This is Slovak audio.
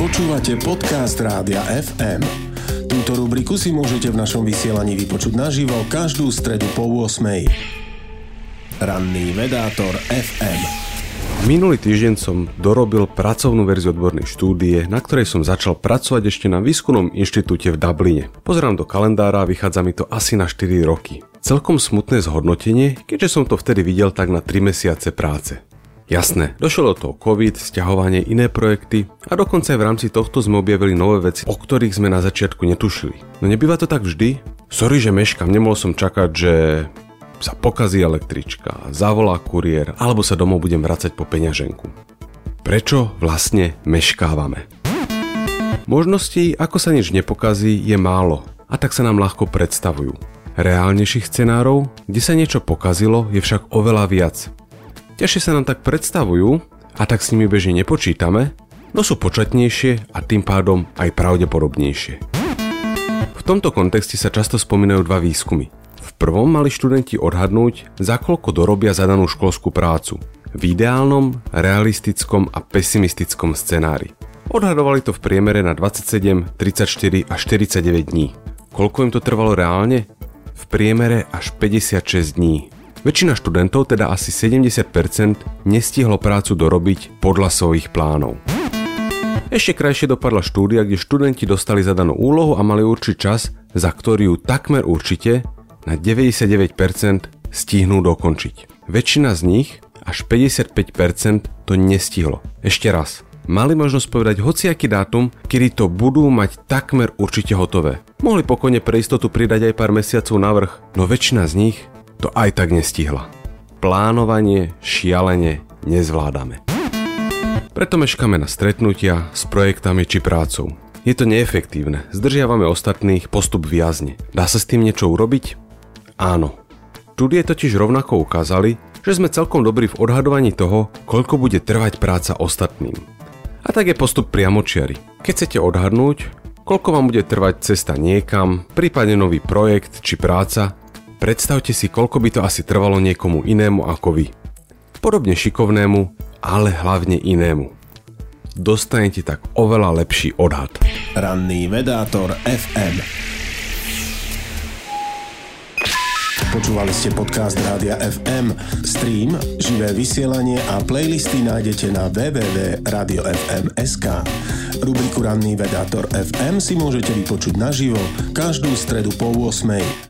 Počúvate podcast Rádia FM. Túto rubriku si môžete v našom vysielaní vypočuť naživo každú stredu po 8. Ranný vedátor FM. Minulý týždeň som dorobil pracovnú verziu odbornej štúdie, na ktorej som začal pracovať ešte na výskumnom inštitúte v Dubline. Pozerám do kalendára a vychádza mi to asi na 4 roky. Celkom smutné zhodnotenie, keďže som to vtedy videl tak na 3 mesiace práce. Jasné, došlo do toho COVID, sťahovanie, iné projekty a dokonca aj v rámci tohto sme objavili nové veci, o ktorých sme na začiatku netušili. No nebýva to tak vždy? Sorry, že meškam, nemohol som čakať, že sa pokazí električka, zavolá kuriér alebo sa domov budem vracať po peňaženku. Prečo vlastne meškávame? Možností, ako sa nič nepokazí, je málo a tak sa nám ľahko predstavujú. Reálnejších scenárov, kde sa niečo pokazilo, je však oveľa viac Ťažšie sa nám tak predstavujú a tak s nimi bežne nepočítame, no sú početnejšie a tým pádom aj pravdepodobnejšie. V tomto kontexte sa často spomínajú dva výskumy. V prvom mali študenti odhadnúť, za koľko dorobia zadanú školskú prácu. V ideálnom, realistickom a pesimistickom scenári. Odhadovali to v priemere na 27, 34 a 49 dní. Koľko im to trvalo reálne? V priemere až 56 dní. Väčšina študentov, teda asi 70%, nestihlo prácu dorobiť podľa svojich plánov. Ešte krajšie dopadla štúdia, kde študenti dostali zadanú úlohu a mali určiť čas, za ktorý ju takmer určite na 99% stihnú dokončiť. Väčšina z nich, až 55%, to nestihlo. Ešte raz, mali možnosť povedať hociaký dátum, kedy to budú mať takmer určite hotové. Mohli pokojne pre istotu pridať aj pár mesiacov navrh, no väčšina z nich to aj tak nestihla. Plánovanie šialene nezvládame. Preto meškáme na stretnutia s projektami či prácou. Je to neefektívne, zdržiavame ostatných, postup viazne. Dá sa s tým niečo urobiť? Áno. Štúdie totiž rovnako ukázali, že sme celkom dobrí v odhadovaní toho, koľko bude trvať práca ostatným. A tak je postup priamočiary. Keď chcete odhadnúť, koľko vám bude trvať cesta niekam, prípadne nový projekt či práca, Predstavte si, koľko by to asi trvalo niekomu inému ako vy. Podobne šikovnému, ale hlavne inému. Dostanete tak oveľa lepší odhad. Ranný vedátor FM Počúvali ste podcast Rádia FM. Stream, živé vysielanie a playlisty nájdete na www.radiofm.sk. Rubriku Ranný vedátor FM si môžete vypočuť naživo každú stredu po 8.